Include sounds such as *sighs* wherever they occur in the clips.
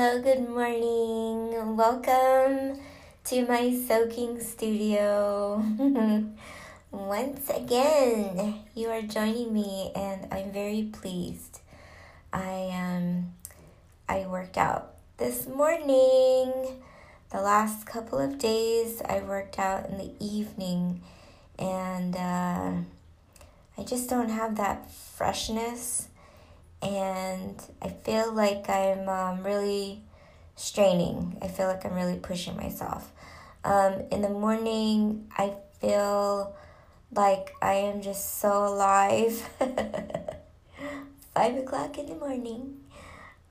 Hello, good morning. Welcome to my soaking studio. *laughs* Once again, you are joining me and I'm very pleased. I um I worked out this morning. The last couple of days I worked out in the evening and uh, I just don't have that freshness and I feel like I'm um, really straining. I feel like I'm really pushing myself. Um, in the morning, I feel like I am just so alive. *laughs* Five o'clock in the morning.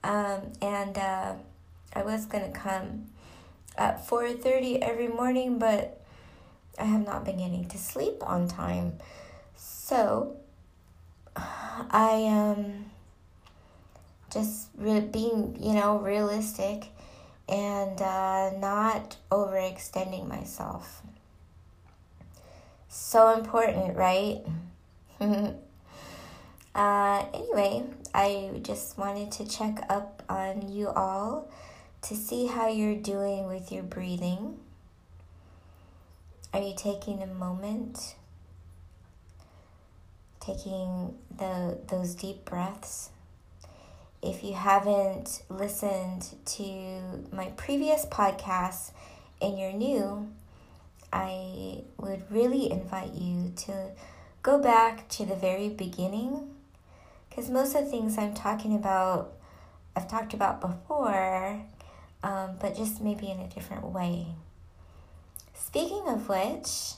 Um, and uh, I was gonna come at 4.30 every morning, but I have not been getting to sleep on time. So, *sighs* I am... Um, just re- being, you know, realistic and uh, not overextending myself. So important, right? *laughs* uh, anyway, I just wanted to check up on you all to see how you're doing with your breathing. Are you taking a moment? Taking the those deep breaths? If you haven't listened to my previous podcasts and you're new, I would really invite you to go back to the very beginning because most of the things I'm talking about, I've talked about before, um, but just maybe in a different way. Speaking of which,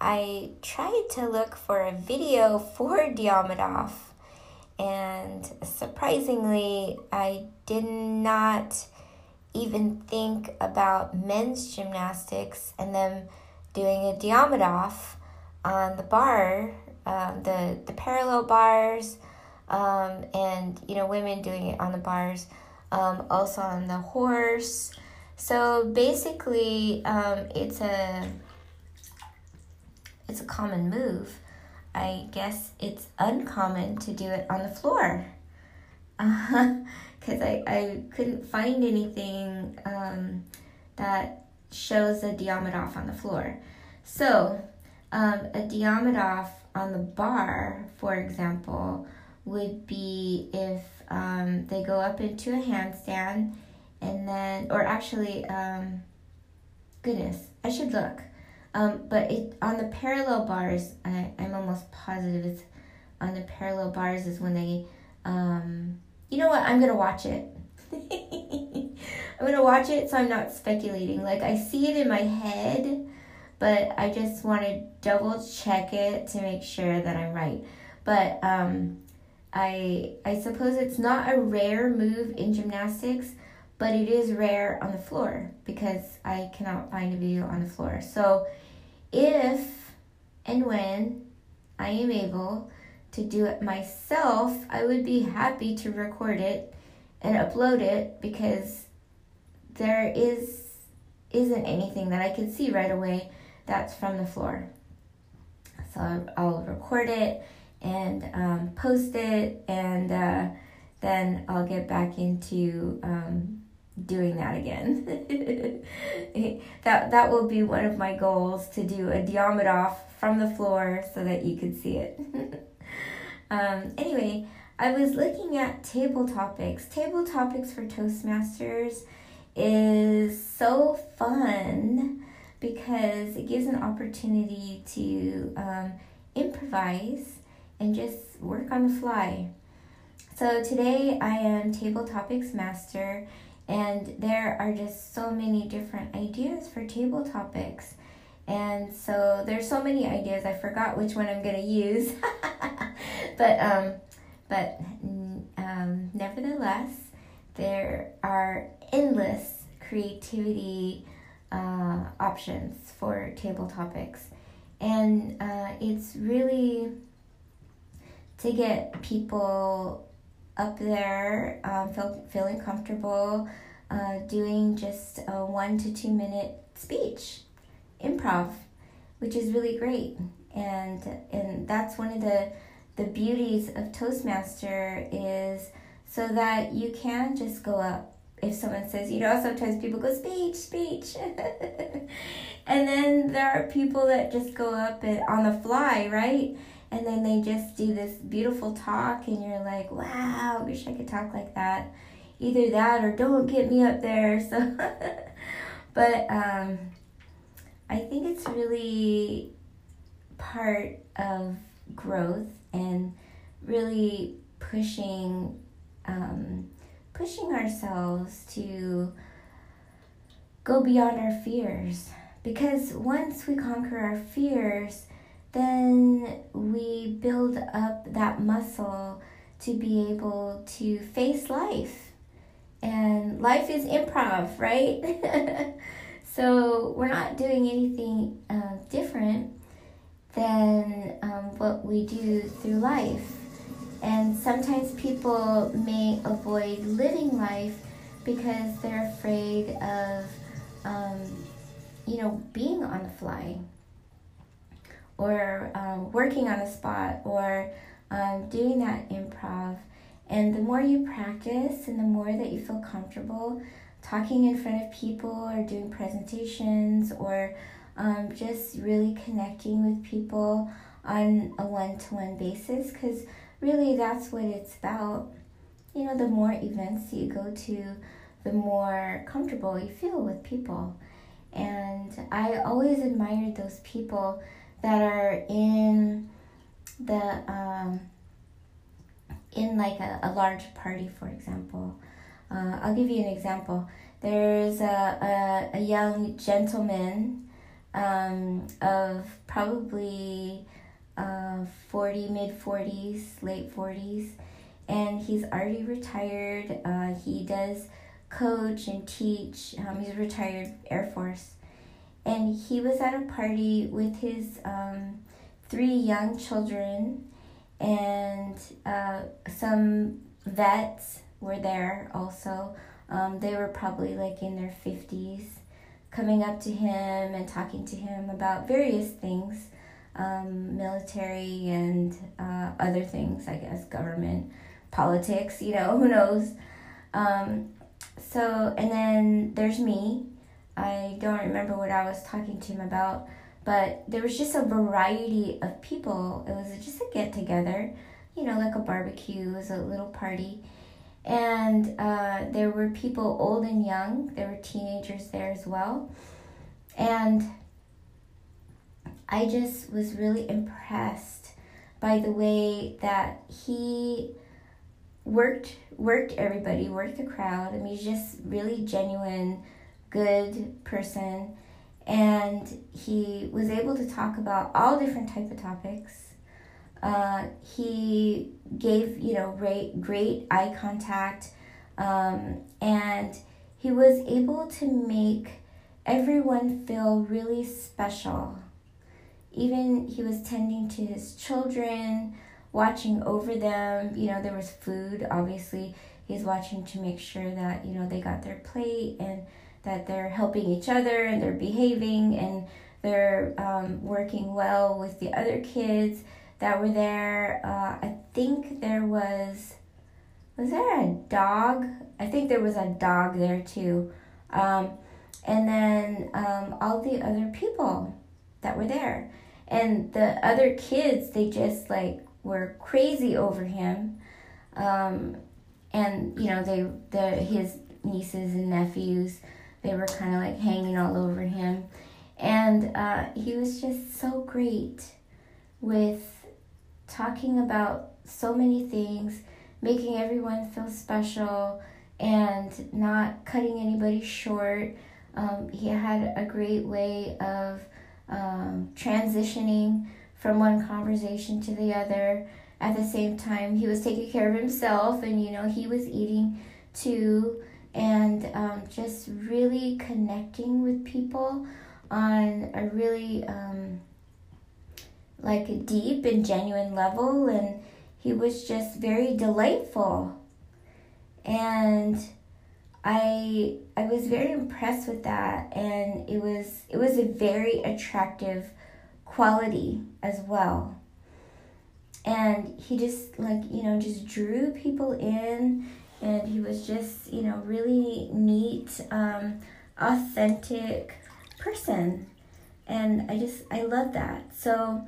I tried to look for a video for Diamidov and surprisingly, I did not even think about men's gymnastics and them doing a Diamidov on the bar, um, the, the parallel bars, um, and you know, women doing it on the bars, um, also on the horse. So basically, um, it's a it's a common move. I guess it's uncommon to do it on the floor. *laughs* Because uh, I, I couldn't find anything um, that shows a Diamidov on the floor. So, um, a Diamidov on the bar, for example, would be if um, they go up into a handstand and then, or actually, um, goodness, I should look. Um, but it on the parallel bars, I, I'm almost positive it's on the parallel bars is when they, um, you know what? I'm gonna watch it. *laughs* I'm gonna watch it so I'm not speculating. Like I see it in my head, but I just want to double check it to make sure that I'm right. But um, I I suppose it's not a rare move in gymnastics, but it is rare on the floor because I cannot find a video on the floor. So if and when I am able to do it myself, I would be happy to record it and upload it because there is isn't anything that I can see right away that's from the floor. So I'll record it and um, post it, and uh, then I'll get back into um, doing that again. *laughs* that that will be one of my goals to do a Diamidov from the floor so that you could see it. *laughs* um, anyway, I was looking at table topics. Table topics for Toastmasters is so fun because it gives an opportunity to um, improvise and just work on the fly. So today I am Table Topics Master and there are just so many different ideas for table topics. And so there's so many ideas. I forgot which one I'm gonna use, *laughs* but um, but um, nevertheless, there are endless creativity uh, options for table topics, and uh, it's really to get people up there, um, feel, feeling comfortable uh, doing just a one to two minute speech, improv, which is really great. And and that's one of the the beauties of Toastmaster is so that you can just go up if someone says, you know, sometimes people go speech, speech. *laughs* and then there are people that just go up and on the fly, right? And then they just do this beautiful talk, and you're like, wow, wish I could talk like that. Either that or don't get me up there. *laughs* So, but um, I think it's really part of growth and really pushing um, pushing ourselves to go beyond our fears because once we conquer our fears then we build up that muscle to be able to face life. And life is improv right? *laughs* So we're not doing anything uh, different than um, what we do through life. And sometimes people may avoid living life because they're afraid of, um, you know, being on the fly or um, working on a spot or um, doing that improv. And the more you practice and the more that you feel comfortable talking in front of people or doing presentations or um, just really connecting with people on a one to one basis, because really that's what it's about. You know, the more events you go to, the more comfortable you feel with people. And I always admired those people that are in the um, in like a, a large party, for example. Uh, I'll give you an example. There's a, a, a young gentleman um, of probably uh, 40, mid 40s, late 40s, and he's already retired. Uh, he does coach and teach. Um, he's retired Air Force. And he was at a party with his um, three young children, and uh, some vets were there also. Um, they were probably like in their 50s, coming up to him and talking to him about various things um, military and uh, other things, I guess, government, politics, you know, *laughs* who knows. Um, so, and then there's me. I don't remember what I was talking to him about, but there was just a variety of people. It was just a get together, you know, like a barbecue, it was a little party. And uh, there were people old and young, there were teenagers there as well. And I just was really impressed by the way that he worked worked everybody, worked the crowd. I mean, he's just really genuine, good person, and he was able to talk about all different type of topics. Uh, he gave you know great great eye contact, um, and he was able to make everyone feel really special even he was tending to his children, watching over them. You know, there was food, obviously. He's watching to make sure that, you know, they got their plate and that they're helping each other and they're behaving and they're um, working well with the other kids that were there. Uh, I think there was, was there a dog? I think there was a dog there too. Um, and then um, all the other people that were there and the other kids they just like were crazy over him um, and you know they the his nieces and nephews they were kind of like hanging all over him. And uh, he was just so great with talking about so many things making everyone feel special and not cutting anybody short. Um, he had a great way of um, transitioning from one conversation to the other. At the same time, he was taking care of himself, and you know, he was eating too, and um, just really connecting with people on a really um, like a deep and genuine level, and he was just very delightful. And I I was very impressed with that and it was it was a very attractive quality as well. And he just like, you know, just drew people in and he was just, you know, really neat, um, authentic person. And I just, I love that. So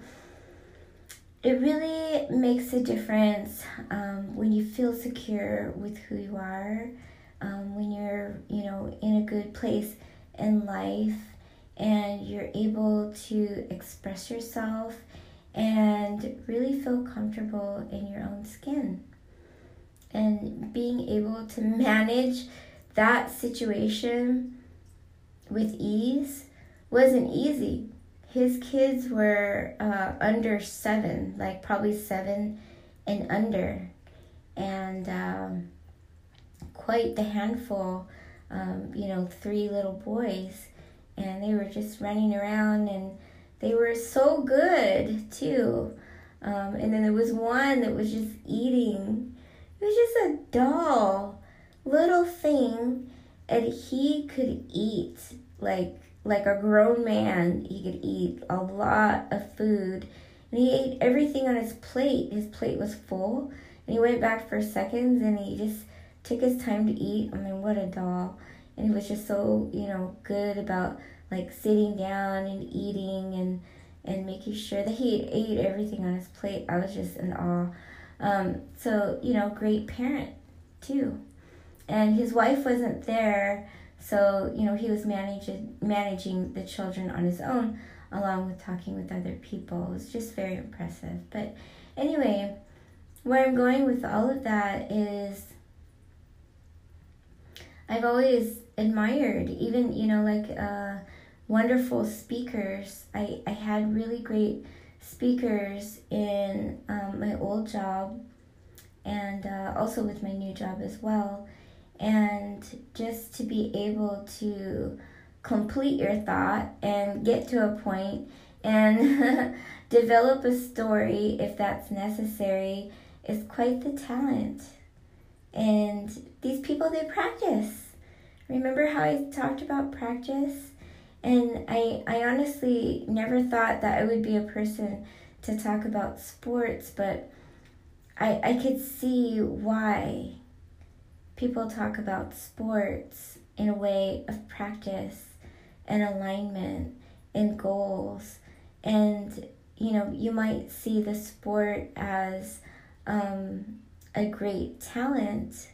it really makes a difference um, when you feel secure with who you are, um, when you're, you know, in a good place in life and you're able to express yourself and really feel comfortable in your own skin and being able to manage that situation with ease wasn't easy. His kids were uh, under seven, like probably seven and under, and um, quite the handful. Um, you know, three little boys, and they were just running around, and they were so good too. Um, and then there was one that was just eating it was just a doll, little thing, and he could eat like like a grown man. He could eat a lot of food, and he ate everything on his plate. His plate was full, and he went back for seconds, and he just took his time to eat. I mean, what a doll! And he was just so you know good about like sitting down and eating and and making sure that he ate everything on his plate. I was just in awe. Um, so, you know, great parent too. And his wife wasn't there, so, you know, he was managing, managing the children on his own along with talking with other people. It was just very impressive. But anyway, where I'm going with all of that is I've always admired, even, you know, like uh, wonderful speakers. I, I had really great speakers in um, my old job and uh, also with my new job as well. And just to be able to complete your thought and get to a point and *laughs* develop a story if that's necessary is quite the talent. And these people, they practice. Remember how I talked about practice? And I, I honestly never thought that I would be a person to talk about sports, but I, I could see why people talk about sports in a way of practice and alignment and goals. And, you know, you might see the sport as um, a great talent.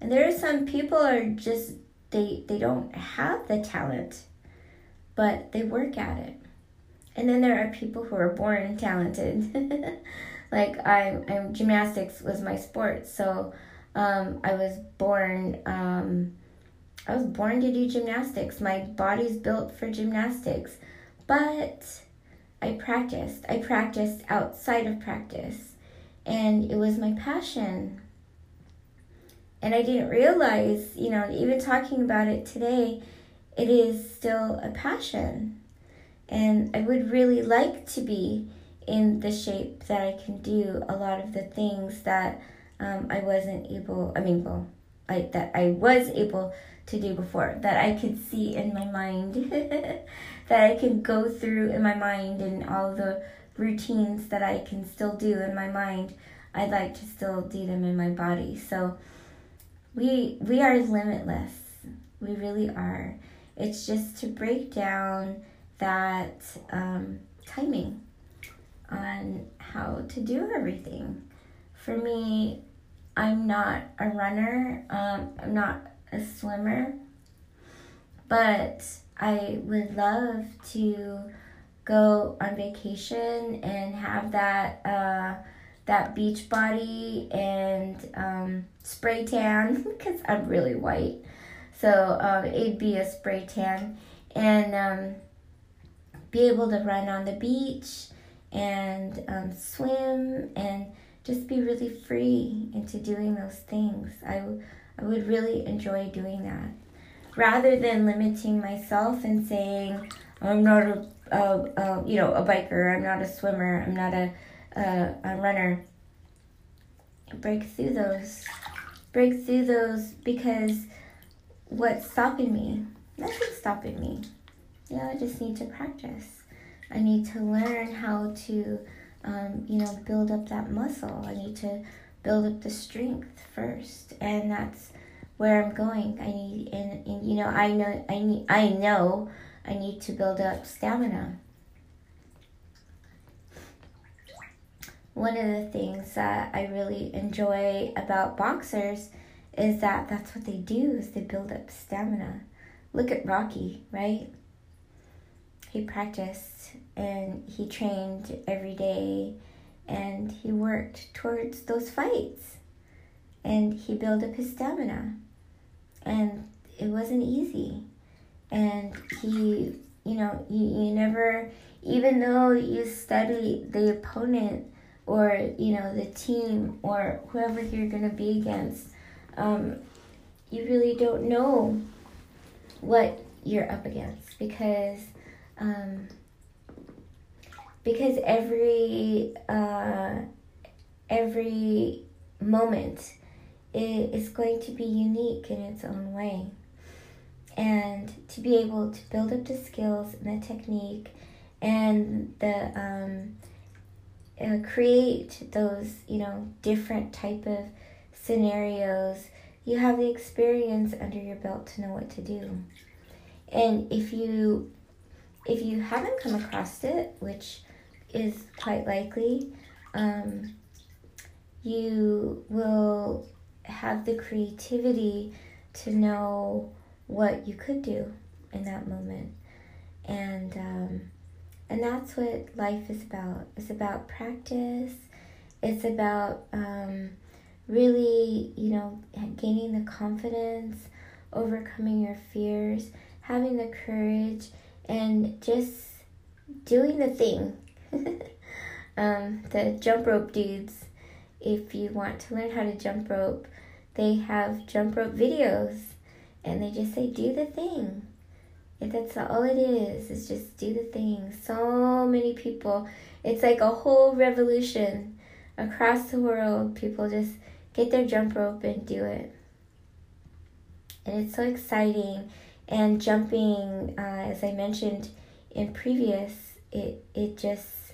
And there are some people are just, they, they don't have the talent but they work at it. And then there are people who are born talented. *laughs* like I, I'm gymnastics was my sport, so um, I was born. Um, I was born to do gymnastics. My body's built for gymnastics, but I practiced. I practiced outside of practice, and it was my passion. And I didn't realize, you know, even talking about it today, it is still a passion. And I would really like to be in the shape that I can do a lot of the things that um, I wasn't able, I mean, well, I, that I was able to do before, that I could see in my mind, *laughs* that I can go through in my mind and all the routines that I can still do in my mind. I'd like to still do them in my body. So we we are limitless. We really are. It's just to break down that um, timing on how to do everything. For me, I'm not a runner, um, I'm not a swimmer, but I would love to go on vacation and have that uh, that beach body and um, spray tan *laughs* because I'm really white. So um, it'd be a spray tan and um, be able to run on the beach and um, swim and just be really free into doing those things. I, w- I would really enjoy doing that. Rather than limiting myself and saying, I'm not a, a, a you know, a biker, I'm not a swimmer, I'm not a, a, a runner. Break through those. Break through those because what's stopping me? Nothing's stopping me. Yeah, I just need to practice. I need to learn how to, um, you know, build up that muscle. I need to build up the strength first, and that's where I'm going. I need, and, and you know, I know, I need, I know, I need to build up stamina. One of the things that I really enjoy about boxers is that that's what they do is they build up stamina. Look at Rocky, right? He practiced and he trained every day and he worked towards those fights and he built up his stamina and it wasn't easy and he you know you, you never even though you study the opponent or you know the team or whoever you're going to be against um, you really don't know what you're up against because um, because every uh, every moment is going to be unique in its own way. And to be able to build up the skills and the technique and the um, uh, create those you know different type of scenarios you have the experience under your belt to know what to do. And if you if you haven't come across it which is quite likely um, you will have the creativity to know what you could do in that moment. And um, and that's what life is about. It's about practice. It's about um, really you know gaining the confidence overcoming your fears having the courage and just doing the thing. *laughs* Um, the jump rope dudes if you want to learn how to jump rope they have jump rope videos and they just say do the thing. If that's all it is is just do the thing. So many people it's like a whole revolution across the world. People just get their jump rope and do it and it's so exciting and jumping uh, as i mentioned in previous it it just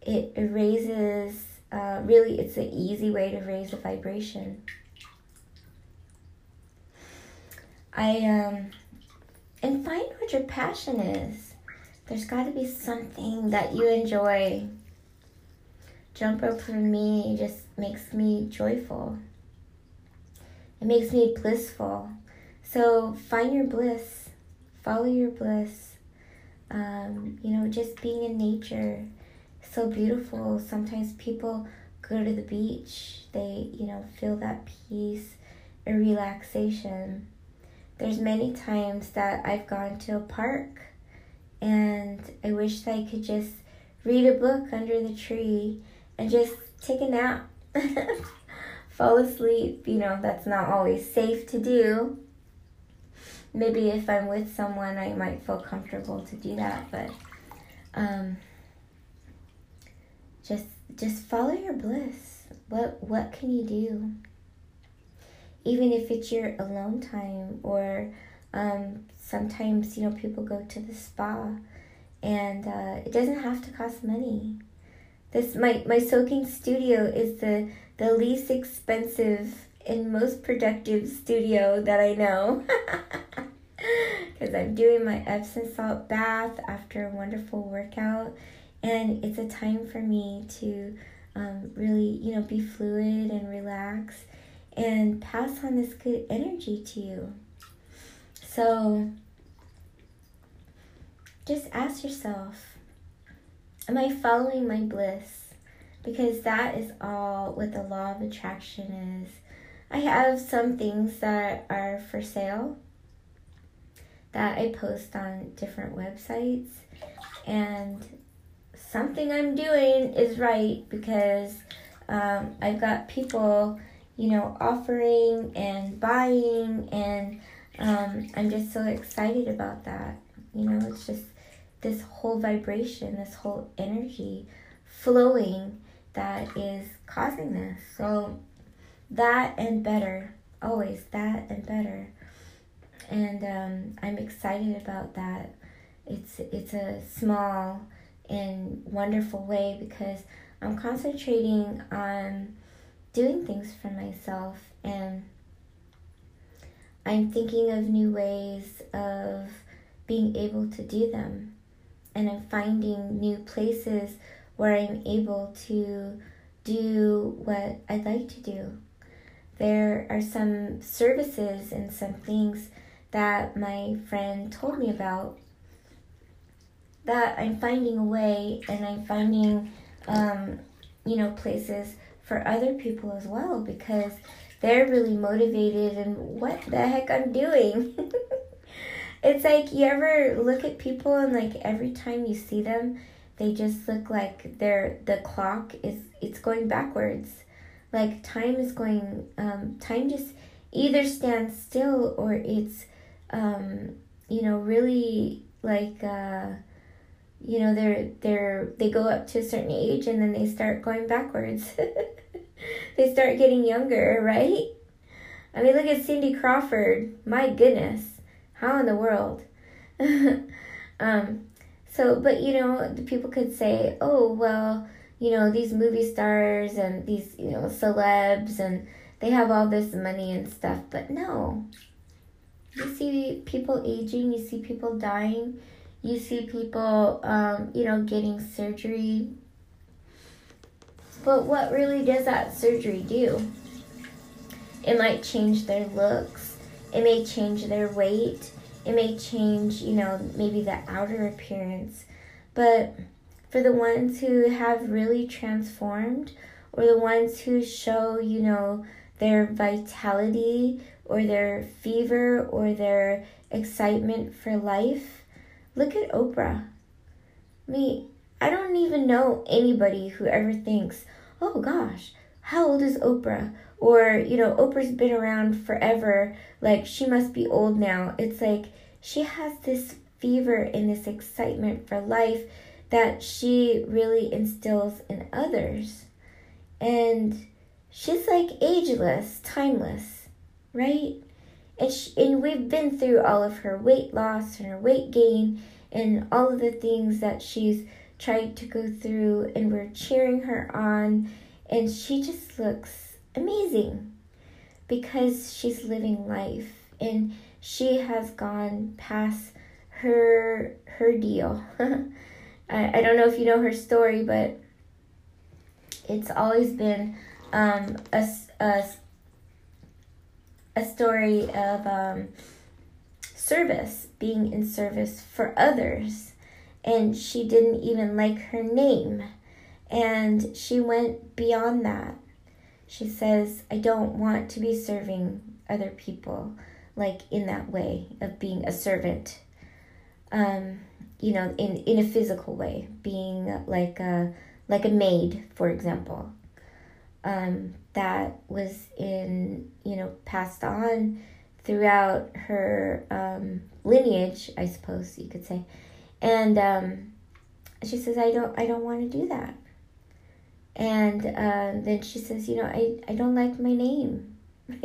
it raises uh, really it's an easy way to raise the vibration I um and find what your passion is. There's got to be something that you enjoy. Jump rope for me just makes me joyful. It makes me blissful. So find your bliss, follow your bliss. Um, you know, just being in nature, so beautiful. Sometimes people go to the beach, they, you know, feel that peace and relaxation there's many times that I've gone to a park and I wish that I could just read a book under the tree and just take a nap. *laughs* Fall asleep, you know, that's not always safe to do. Maybe if I'm with someone, I might feel comfortable to do that, but um, just just follow your bliss. What what can you do? even if it's your alone time or um, sometimes you know people go to the spa and uh, it doesn't have to cost money this my, my soaking studio is the the least expensive and most productive studio that i know *laughs* because i'm doing my epsom salt bath after a wonderful workout and it's a time for me to um, really you know be fluid and relax and pass on this good energy to you. So just ask yourself Am I following my bliss? Because that is all what the law of attraction is. I have some things that are for sale that I post on different websites, and something I'm doing is right because um, I've got people you know, offering and buying, and um, I'm just so excited about that. You know, it's just this whole vibration, this whole energy flowing that is causing this. So, that and better, always that and better. And um, I'm excited about that. It's it's a small and wonderful way because I'm concentrating on doing things for myself and I'm thinking of new ways of being able to do them. And I'm finding new places where I'm able to do what I'd like to do. There are some services and some things that my friend told me about that I'm finding a way and I'm finding, um, you know, places for other people as well because they're really motivated and what the heck I'm doing. *laughs* it's like you ever look at people and like every time you see them, they just look like they're the clock is it's going backwards. Like time is going um time just either stands still or it's um you know really like uh you know they're they're they go up to a certain age and then they start going backwards. *laughs* They start getting younger right? I mean look at cindy crawford. My goodness how in the world *laughs* um so but you know people could say oh well you know these movie stars and these you know celebs and they have all this money and stuff but no you see people aging you see people dying you see people, um, you know, getting surgery. But what really does that surgery do? It might change their looks. It may change their weight. It may change, you know, maybe the outer appearance. But for the ones who have really transformed, or the ones who show, you know, their vitality or their fever or their excitement for life, Look at Oprah. Me, I don't even know anybody who ever thinks, oh gosh, how old is Oprah? Or, you know, Oprah's been around forever, like she must be old now. It's like she has this fever and this excitement for life that she really instills in others. And she's like ageless, timeless, right? And, she, and we've been through all of her weight loss and her weight gain and all of the things that she's tried to go through, and we're cheering her on. And she just looks amazing because she's living life and she has gone past her her deal. *laughs* I, I don't know if you know her story, but it's always been um, a, a a story of um, service, being in service for others. And she didn't even like her name. And she went beyond that. She says, I don't want to be serving other people like in that way of being a servant. Um, you know, in, in a physical way, being like a like a maid, for example um, that was in, you know, passed on throughout her um, lineage, I suppose you could say. And um, she says, I don't, I don't want to do that. And uh, then she says, you know, I, I don't like my name. *laughs*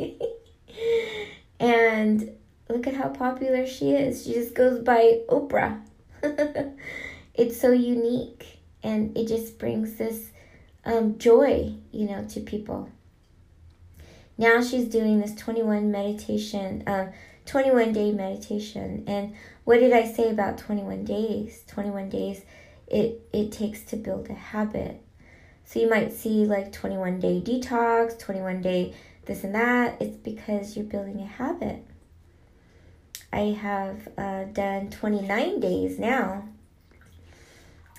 and look at how popular she is. She just goes by Oprah. *laughs* it's so unique and it just brings this um, joy, you know, to people. Now she's doing this 21 meditation, uh, 21 day meditation. And what did I say about 21 days? 21 days it, it takes to build a habit. So you might see like 21 day detox, 21 day this and that. It's because you're building a habit. I have uh, done 29 days now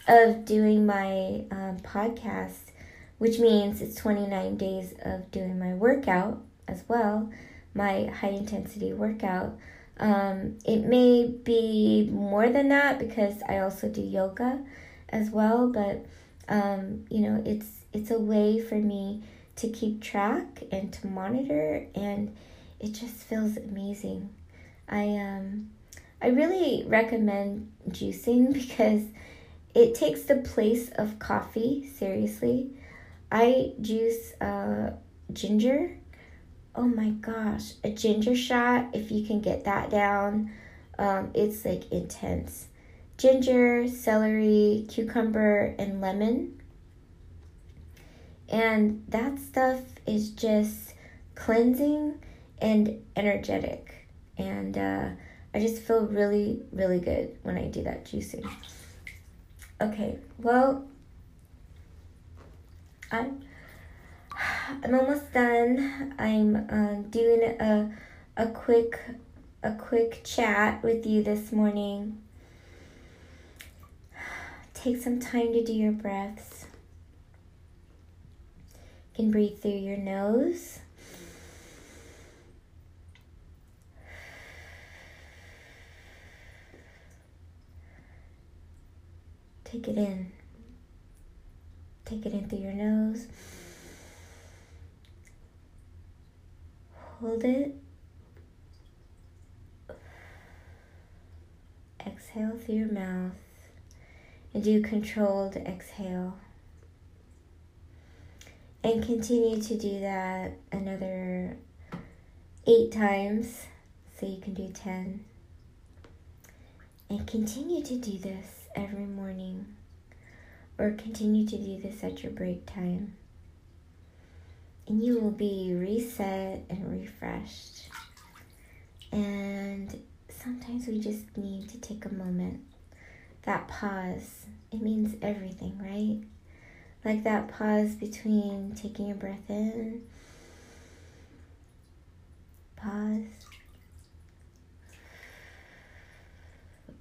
of doing my um, podcast which means it's 29 days of doing my workout as well, my high intensity workout. Um, it may be more than that because I also do yoga as well, but um, you know, it's it's a way for me to keep track and to monitor, and it just feels amazing. I um, I really recommend juicing *laughs* because it takes the place of coffee seriously I juice uh, ginger. Oh my gosh, a ginger shot, if you can get that down, um, it's like intense. Ginger, celery, cucumber, and lemon. And that stuff is just cleansing and energetic. And uh, I just feel really, really good when I do that juicing. Okay, well, I'm, I'm almost done. I'm uh, doing a, a quick a quick chat with you this morning. Take some time to do your breaths. You can breathe through your nose. Take it in. Take it in through your nose. Hold it. Exhale through your mouth and do controlled exhale. And continue to do that another eight times so you can do 10. And continue to do this every morning or continue to do this at your break time. And you will be reset and refreshed. And sometimes we just need to take a moment. That pause, it means everything, right? Like that pause between taking a breath in, pause,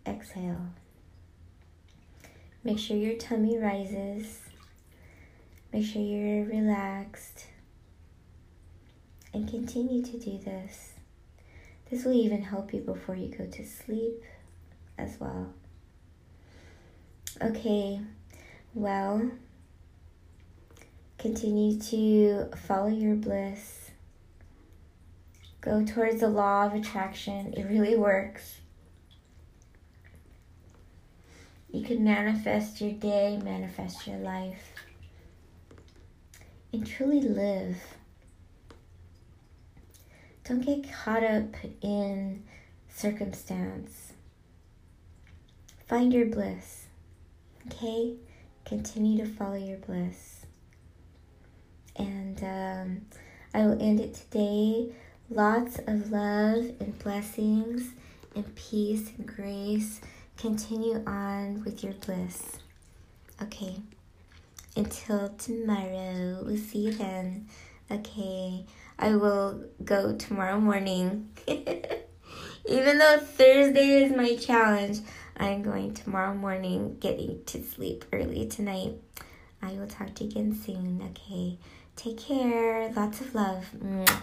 exhale. Make sure your tummy rises. Make sure you're relaxed. And continue to do this. This will even help you before you go to sleep as well. Okay, well, continue to follow your bliss. Go towards the law of attraction. It really works. You can manifest your day, manifest your life, and truly live. Don't get caught up in circumstance. Find your bliss. Okay? Continue to follow your bliss. And um, I will end it today. Lots of love and blessings and peace and grace. Continue on with your bliss. Okay. Until tomorrow. We'll see you then. Okay. I will go tomorrow morning. *laughs* Even though Thursday is my challenge, I'm going tomorrow morning, getting to sleep early tonight. I will talk to you again soon, okay? Take care. Lots of love. Mwah.